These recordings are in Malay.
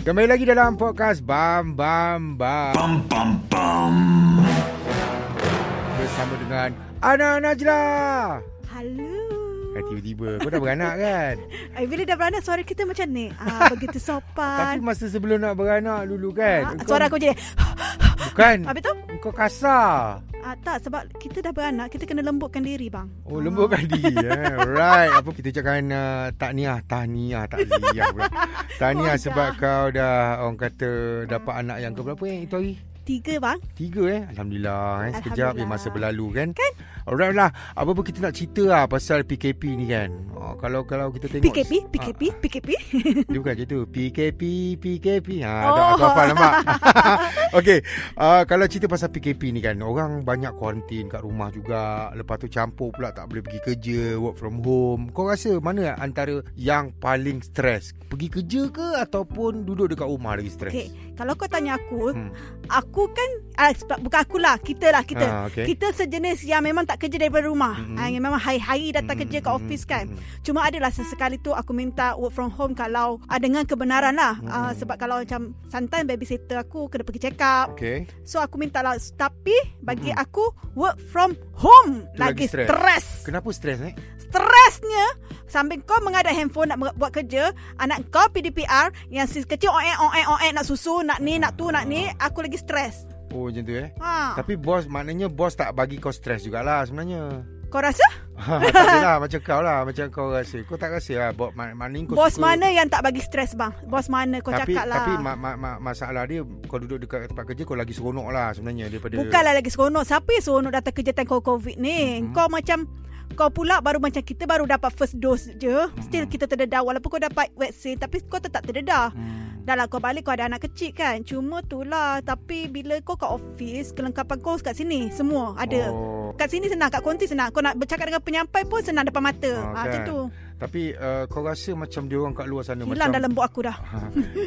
Kembali lagi dalam podcast Bam Bam Bam. Bum bum bum. Bersama dengan Ana Najla. Hello. Eh, tiba-tiba kau dah beranak kan? Eh, bila dah beranak suara kita macam ni. Ah, begitu Tapi sopan. masa sebelum nak beranak dulu kan? Ah, suara aku jadi. Bukan. Habis tu? Kau kasar. Ah, tak sebab kita dah beranak, kita kena lembutkan diri bang. Oh, lembutkan diri. Eh. Alright. Apa kita ucapkan uh, tahniah. Tahniah. Takziah pula. Tahniah Oh, sebab dah. kau dah orang kata dapat anak yang ke berapa yang itu hari? Tiga bang. Tiga eh? Alhamdulillah eh. Sekejap Alhamdulillah. masa berlalu kan? Kan? Alright lah. Apa pun kita nak cerita lah Pasal PKP ni kan? Oh, Kalau kalau kita tengok PKP, PKP, PKP. Dia bukan macam tu. PKP PKP ha, Oh. oh. Aku hafal nampak? Okay uh, Kalau cerita pasal PKP ni kan? Orang banyak kuarantin kat rumah juga. Lepas tu campur pula Tak boleh pergi kerja Work from home. Kau rasa mana antara Yang paling stres Pergi kerja ke Ataupun duduk dekat rumah lagi stres Okay, kalau kau tanya aku, Hmm. aku kan ah, sebab bukan akulah, kita lah kita. Ah, okay. Kita sejenis yang memang tak kerja daripada rumah. Ah, yang memang hari-hari datang kerja kat office kan. mm-mm. Cuma adalah sesekali tu aku minta work from home kalau ah, dengan kebenaran lah. Ah, Mm-mm. sebab kalau macam sometimes babysitter aku kena pergi check up. Okay So aku minta lah Tapi bagi Mm-mm. aku Work from home Tu lagi Lagi, stres. stres Kenapa stres eh Stresnya Sambil kau mengadap handphone Nak bu- buat kerja Anak kau PDPR Yang si kecil Oek oek oek Nak susu Nak ni nak tu nak ni Aku lagi stres Oh macam tu eh ha. Tapi bos maknanya bos tak bagi kau stres jugalah sebenarnya. Kau rasa tak adalah macam kau lah macam kau rasa. Kau tak rasa lah bos kau suka, mana yang tak bagi stres bang? Bos mana kau tapi, cakap lah. Tapi ma, ma, ma, masalah dia kau duduk dekat tempat kerja kau lagi seronok lah sebenarnya daripada Bukanlah lagi seronok. Siapa yang seronok datang kerja time COVID ni? Mhm. Kau macam kau pula baru macam kita baru dapat first dose je. Still kita terdedah. Walaupun kau dapat vaksin Tapi kau tetap terdedah. Hmm. Dah lah kau balik kau ada anak kecil kan? Cuma tu lah. Tapi bila kau kat office Kelengkapan kau kat sini. Semua ada. Oh. Kat sini senang Kat konti senang. Kau nak bercakap dengan penyampai pun Senang depan mata. Oh, ha, kan. Macam tu Tapi uh, kau rasa macam dia orang kat luar sana Hilang macam dalam buat aku dah. Ha,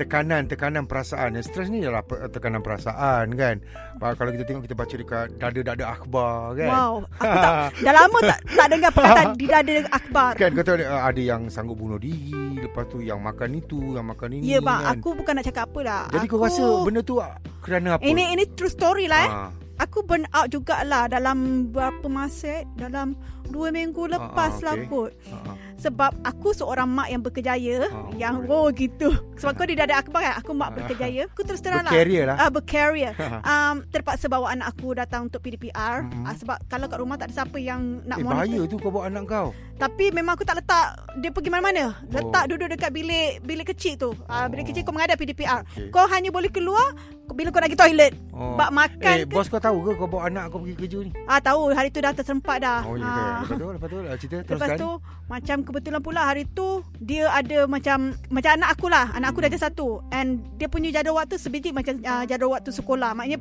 tekanan tekanan perasaan. Stres ni adalah pe- tekanan perasaan kan? Kalau kita tengok kita baca dekat dada-dada akhbar kan? Wow Aku tak Dah lama tak Tak dengar perkataan Di dada akhbar. Kan kau tahu uh, ada yang sanggup bunuh diri lepas tu yang makan itu yang makan ini Ya bang kan? Aku bukan nak cakap apa lah. Jadi aku, kau rasa benda tu kerana apa? Ini ini true story lah eh. Ah, Aku burn out jugalah Dalam berapa masa eh? Dalam Dua minggu lepas ah, lah okay. kot. Ah, ah. Sebab aku seorang mak yang berkejaya. Ah, Yang oh gitu. Sebab kau di dada akhbar kan Aku mak Ah. berkejaya. Aku terus terang lah. Bercarrier lah. Ah, Bercarrier um, Terpaksa bawa anak aku datang untuk PDPR Mhm. ah, Sebab kalau kat rumah tak ada siapa yang nak eh monitor. bahaya tu kau bawa anak kau. Tapi memang aku tak letak. Dia pergi mana-mana. Oh. Letak duduk dekat bilik Bilik kecil tu. Ah, Bilik Oh. kecil kau menghadap PDPR Okey. Kau hanya boleh keluar Bila kau nak pergi toilet. Oh. Bak makan eh ke? bos kau tahu ke kau bawa anak kau pergi kerja ni? Ah tahu. Hari tu dah terserempak dah. oh ya Ah. lepas tu lepas tu uh, cerita teruskan. Lepas tu macam kebetulan pula hari tu dia ada macam macam anak aku lah. Anak aku ada satu and dia punya jadual waktu sebiji macam uh, jadual waktu sekolah. Maknanya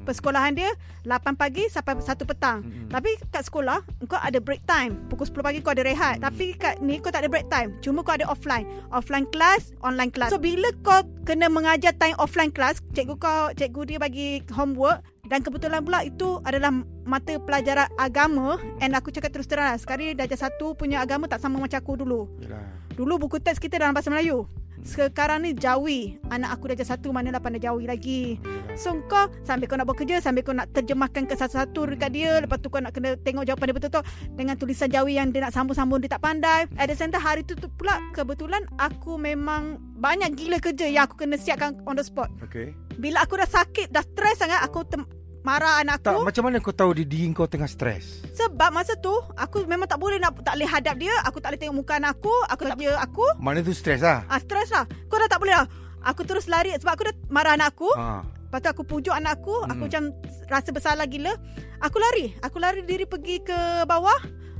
Hmm. persekolahan dia 8 pagi sampai 1 petang. Mm-mm. Tapi kat sekolah kau ada break time. Pukul 10 pagi kau ada rehat. Tapi kat ni kau tak ada break time. Cuma kau ada offline. Offline class, online class. So bila kau kena mengajar time offline class, cikgu kau cikgu dia bagi homework dan kebetulan pula itu adalah mata pelajaran agama and aku cakap terus terang lah sekali darjah satu punya agama tak sama macam aku dulu. Yalah. Dulu buku teks kita dalam bahasa Melayu. Sekarang ni jawi. Anak aku darjah satu mana lah pandai jawi lagi. So kau sambil kau nak buat kerja Sambil kau nak terjemahkan ke satu-satu dekat dia Lepas tu kau nak kena tengok jawapan dia betul-betul Dengan tulisan jawi yang dia nak sambung-sambung Dia tak pandai At the center hari tu, tu pula Kebetulan aku memang Banyak gila kerja yang aku kena siapkan on the spot Okay. Bila aku dah sakit Dah stres sangat Aku tem- marah anak Tak, aku macam mana kau tahu di diri kau tengah stres? Sebab masa tu Aku memang tak boleh nak Tak boleh hadap dia Aku tak boleh tengok muka anak aku Aku tak kerja aku Mana tu stres lah. ah, Stres lah Kau dah tak boleh lah Aku terus lari Sebab aku dah marah anak aku Ha. Lepas tu aku pujuk anak aku Hmm. Aku macam rasa bersalah gila Aku lari Aku lari diri pergi ke bawah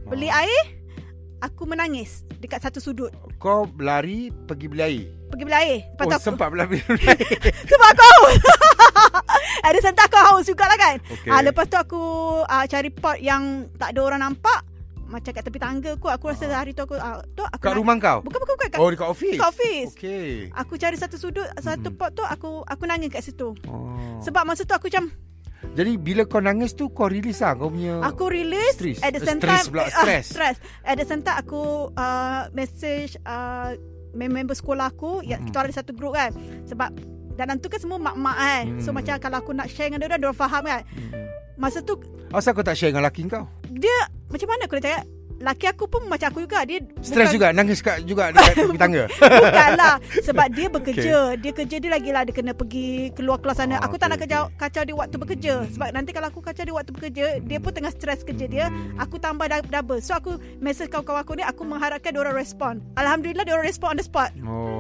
Beli air Aku menangis Dekat satu sudut Kau lari pergi beli air. Pergi beli air Lepas oh, aku sempat beli air. Sebab aku Ada sentak aku haus jugalah kan Okey. ah, Lepas tu aku ah, Cari pot yang Tak ada orang nampak Macam kat tepi tangga aku Aku rasa hari tu aku ah, tu aku Kat nangis. rumah kau? Bukan bukan bukan kat, Oh, dekat office? kat office Okey. Aku cari satu sudut Satu Hmm. pot tu Aku aku nangis kat situ Oh. Sebab masa tu aku macam Jadi bila kau nangis tu kau release lah kau punya Aku release Stress. At the same Stress time pula, eh, stress. ah, Stress At the same time aku uh, Message uh, member sekolah aku ya, Mm-mm. Kita ada satu grup kan Sebab dalam tu kan semua mak-mak kan. So Mm. macam kalau aku nak share dengan dia Dia faham kan. Hmm. Masa tu Asal kau tak share dengan laki kau? Dia Macam mana aku nak cakap? Laki aku pun macam aku juga. Dia Stres bukan- juga? Nangis kat, juga dekat tepi tangga? Bukanlah. Sebab dia bekerja. Okay. Dia kerja dia lagi lah. Dia kena pergi Keluar-keluar sana. Ah, Aku tak okay, nak kacau, kacau dia waktu bekerja. Sebab nanti kalau aku kacau dia waktu bekerja Dia pun tengah stres kerja dia. Aku tambah dou- double. So aku Message kawan-kawan aku ni Aku mengharapkan dia orang respon. Alhamdulillah dia orang respon on the spot. Oh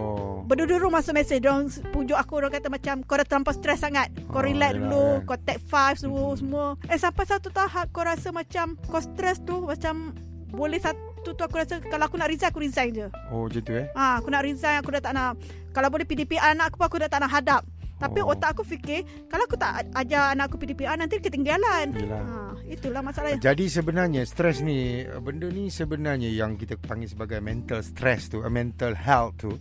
Berduru-duru masuk mesej Diorang pujuk aku Diorang kata macam Kau dah terlampau stres sangat Oh, Kau relax yelah, dulu kan. Kau take five semua, semua Eh sampai satu tahap Kau rasa macam Kau stres tu Macam Boleh satu tu aku rasa Kalau aku nak resign Aku resign je Oh macam tu eh Ha, aku nak resign, aku dah tak nak kalau boleh PDPR anak aku pun aku dah tak nak hadap. Tapi Oh. oh. otak aku fikir kalau aku tak ajar anak aku PDPR nanti ketinggalan. Ha, itulah masalahnya. Jadi sebenarnya stres ni benda ni sebenarnya yang kita panggil sebagai mental stress tu, mental health tu.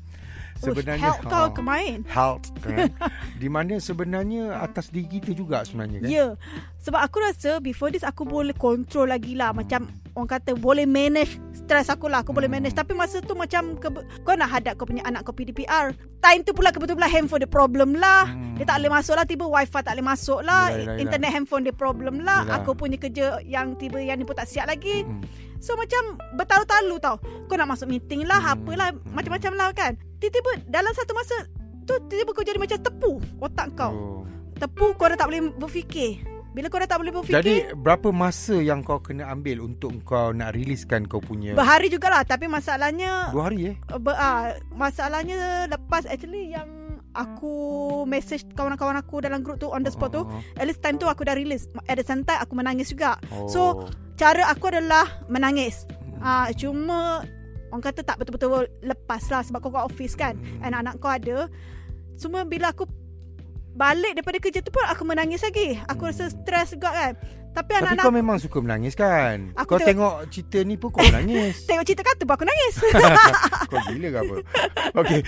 Sebenarnya Ush, help kau ah, kemain. health kan. di mana sebenarnya atas diri kita juga sebenarnya kan. Ya. Yeah. Sebab aku rasa before this aku boleh control lagi lah. Macam orang kata boleh manage stress aku lah. Aku boleh manage. Tapi masa tu macam kebe- kau nak hadap kau punya anak kau PDPR. Time tu pula kebetulan handphone dia problem lah. Hmm. Dia tak boleh masuk lah. Tiba wifi tak boleh masuk lah. Yelah, yelah. Internet handphone dia problem lah. Yelah. Aku punya kerja yang tiba yang ni pun tak siap lagi. Hmm. So macam bertalu-talu tau. Kau nak masuk meeting lah, Hmm. apalah, macam-macam lah kan. Tiba-tiba dalam satu masa tu tiba-tiba kau jadi macam tepu otak kau. Oh. Tepu kau dah tak boleh berfikir. Bila kau dah tak boleh berfikir, Jadi berapa masa yang kau kena ambil untuk kau nak riliskan kau punya berhari jugalah tapi masalahnya Dua hari eh? ber, ah, masalahnya lepas actually yang aku message kawan-kawan aku dalam group tu on the spot tu, Oh, at least time tu aku dah release. At the same time aku menangis juga. oh. So, Cara aku adalah menangis. Ah cuma orang kata tak betul-betul lepas lah sebab kau kat office kan. Hmm. Anak-anak kau ada. Cuma bila aku balik daripada kerja tu pun aku menangis lagi. Aku rasa stres juga kan. Tapi Tapi anak-anak kau memang suka menangis kan? Aku kau tengok- tengok cerita ni pun kau menangis. tengok cerita kata pun aku nangis. kau gila ke apa? Okey.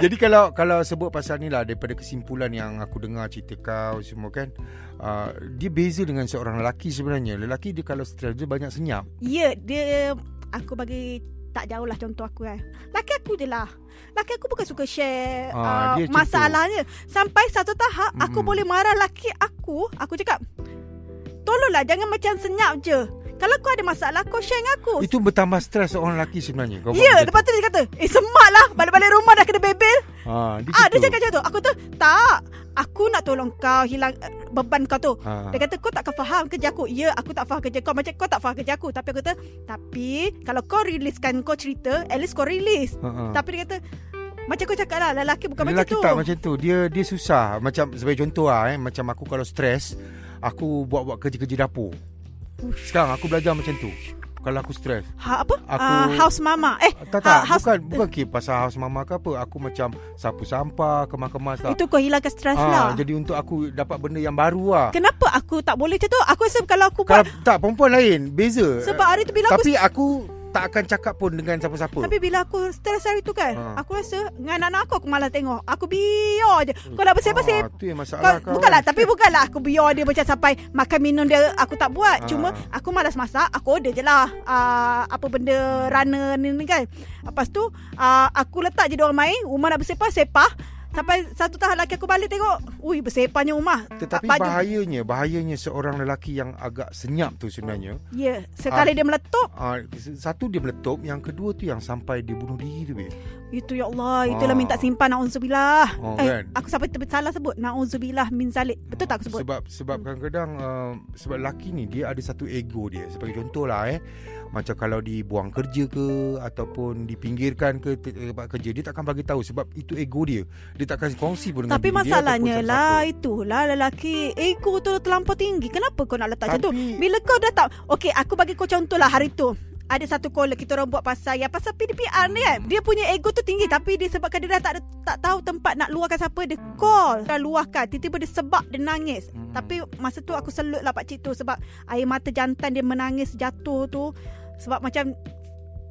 Jadi kalau kalau sebut pasal ni lah daripada kesimpulan yang aku dengar cerita kau semua kan, uh, dia beza dengan seorang lelaki sebenarnya. Lelaki dia kalau stres dia banyak senyap. ya, dia aku bagi tak jauh lah contoh aku kan. Laki aku je lah. Laki aku bukan suka share uh, macam masalahnya. Sampai satu tahap aku Mm-mm. boleh marah laki aku. Aku cakap, tolonglah jangan macam senyap je. Kalau kau ada masalah, kau share dengan aku. Itu bertambah stres seorang lelaki sebenarnya. Kau Ya, faham lepas tu dia kata, eh semak lah. Balik-balik rumah dah kena bebel. Ha, dia Ah, dia cakap macam tu. Aku tu, tak. Aku nak tolong kau hilang uh, beban kau tu. Ha. Dia kata kau takkan faham kerja aku Ya aku tak faham kerja kau Macam kau tak faham kerja aku Tapi aku kata Tapi Kalau kau releasekan kau cerita At least kau release Ha, ha. Tapi dia kata Macam kau cakap lah Lelaki bukan Lelaki macam tu tak macam tu. Dia dia susah. Macam sebagai contoh lah eh, macam aku kalau stres, aku buat-buat kerja-kerja dapur. Sekarang aku belajar macam tu. Kalau aku stres. ha, Apa? Aku- Ah, house mama Eh Tak tak, Ah, house- bukan bukan ke pasal house mama ke apa. Aku macam sapu sampah, kemas-kemas tak. Itu kau hilangkan stres Ah, lah jadi untuk aku dapat benda yang baru lah. Kenapa aku tak boleh macam tu Aku rasa kalau aku Kalau tak perempuan lain, beza. Sebab hari tu bila aku Tapi aku tak akan cakap pun dengan siapa-siapa. Tapi bila aku stres hari tu kan Ha. Aku rasa Dengan anak-anak aku Aku malas tengok Aku biar je Kau dah bersih-bersih Ah, tu yang Kau, masalah kau. bukanlah tapi bukanlah aku biar dia macam sampai makan minum dia aku tak buat. Ah. Cuma aku malas masak, aku order je lah uh, apa benda runner ni, ni kan. Lepas tu uh, aku letak je dia orang main, rumah nak bersepah, sepah. Sampai satu tahap lelaki aku balik tengok, ui bersepahnya rumah. Tetapi Baju- bahayanya, bahayanya seorang lelaki yang agak senyap tu sebenarnya. Ya, sekali dia meletup, Ah, satu dia meletup, yang kedua tu yang sampai dia bunuh diri tu. Be. itu ya Allah, itulah Ah. minta simpan nauzubillah. Oh, eh, kan? aku sampai salah sebut nauzubillah min zalik. Betul tak aku sebut? Sebab sebab kadang-kadang uh, sebab lelaki ni dia ada satu ego dia. Sebagai contoh lah eh. Macam kalau dibuang kerja ke ataupun dipinggirkan ke te- tempat kerja dia takkan bagi tahu sebab itu ego dia. Dia takkan kongsi pun dengan Tapi dia masalahnya ataupun lah siapa-siapa. itulah lelaki ego tu terlampau tinggi. Kenapa kau nak letak macam tu? Bila kau dah tahu Okey aku bagi kau contoh lah hari tu ada satu caller kita orang buat pasal ya pasal PDPR ni kan. Dia punya ego tu tinggi tapi dia sebabkan dia dah tak ada, tak tahu tempat nak luahkan siapa dia call. Dah luahkan tiba-tiba dia sebab dia nangis. Hmm. Tapi masa tu aku salute lah pak cik tu sebab air mata jantan dia menangis jatuh tu sebab macam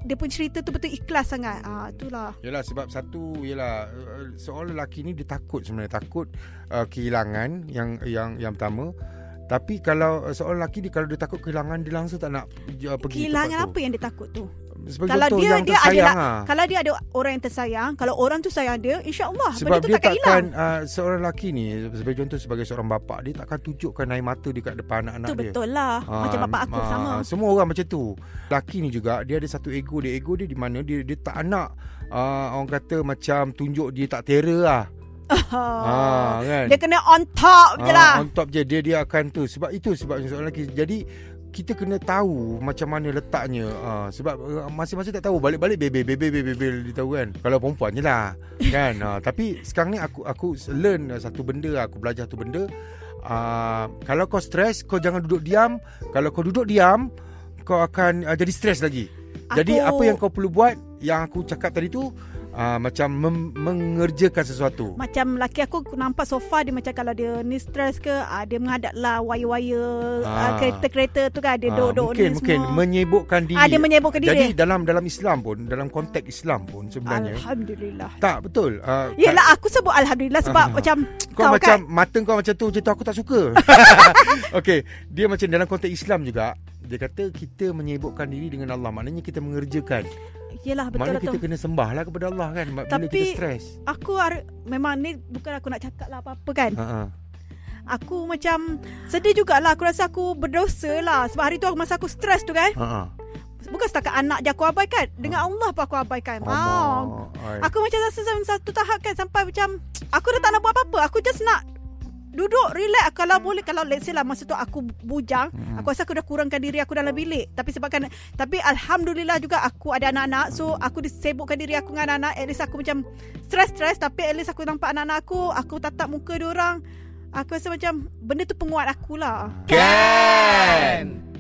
dia pun cerita tu betul ikhlas sangat. Ah itulah. Yalah sebab satu ialah uh, seorang lelaki ni dia takut sebenarnya takut uh, kehilangan yang yang yang pertama. Tapi kalau seorang lelaki dia kalau dia takut kehilangan dia langsung tak nak uh, pergi Kehilangan tempat apa yang dia takut tu? Sebagai Kalau dia- yang dia tersayang adalah- lah. Kalau dia ada orang yang tersayang, kalau orang tu sayang dia, insya-Allah Sebab benda tu dia takkan takkan hilang. uh, seorang lelaki ni sebagai contoh sebagai seorang bapa dia takkan tunjukkan air mata dekat depan anak-anak Tu dia. betul lah. Ah, Macam bapak aku ah, sama. Semua orang macam tu. Lelaki ni juga dia ada satu ego dia. Ego dia di mana dia dia tak nak uh, orang kata macam tunjuk dia tak terror lah. Ah, kan. Dia kena on top je Ah, lah. On top je dia dia akan tu sebab itu sebab seorang lelaki. Jadi kita kena tahu macam mana letaknya uh, sebab uh, masing-masing tak tahu. Balik-balik bebel bebel bebel bebel dia tahu kan. Kalau perempuan je lah kan? Uh, tapi sekarang ni aku aku learn satu benda aku belajar satu benda. Uh, kalau kau stres kau jangan duduk diam. Kalau kau duduk diam kau akan uh, jadi stres lagi. Jadi Aku- apa yang kau perlu buat yang aku cakap tadi tu uh, macam mem- mengerjakan sesuatu Macam laki aku nampak sofa dia macam kalau dia ni stres ke ah, dia menghadap lah wire-wire ah. Ah. kereta-kereta tu kan dia Ah, duduk-duduk mungkin ni mungkin semua. menyibukkan diri Ah, dia menyibukkan diri. Jadi dalam dalam Islam pun dalam konteks Islam pun sebenarnya Alhamdulillah. tak betul. Uh, Yelah aku sebut Alhamdulillah sebab Ah. macam kau, kau macam kan mata kau macam tu macam tu aku tak suka. Okey, dia macam dalam konteks Islam juga dia kata kita menyibukkan diri dengan Allah maknanya kita mengerjakan. Yelah betul Maknanya kita betul. kena sembahlah kepada Allah kan bila Tapi- kita stres. Aku har- memang ni bukan aku nak cakap lah apa-apa kan. Ha ah. Aku macam sedih jugalah aku rasa aku berdosa lah sebab hari tu aku masa aku stres tu kan. Ha ah. Bukan setakat anak je aku abaikan. Dengan Allah pun aku abaikan. Ah. Allah. Aku macam rasa satu tahap kan sampai macam aku dah tak nak buat apa-apa. Aku just nak duduk relax. Kalau boleh kalau let's say lah masa tu aku bujang Hmm. aku rasa aku dah kurangkan diri aku dalam bilik. Tapi sebabkan tapi alhamdulillah juga aku ada anak-anak. So aku disibukkan diri aku dengan anak-anak. At least aku macam stress-stress tapi at least aku nampak anak-anak aku. Aku tatap muka dia orang. Aku rasa macam benda tu penguat aku lah. Kan.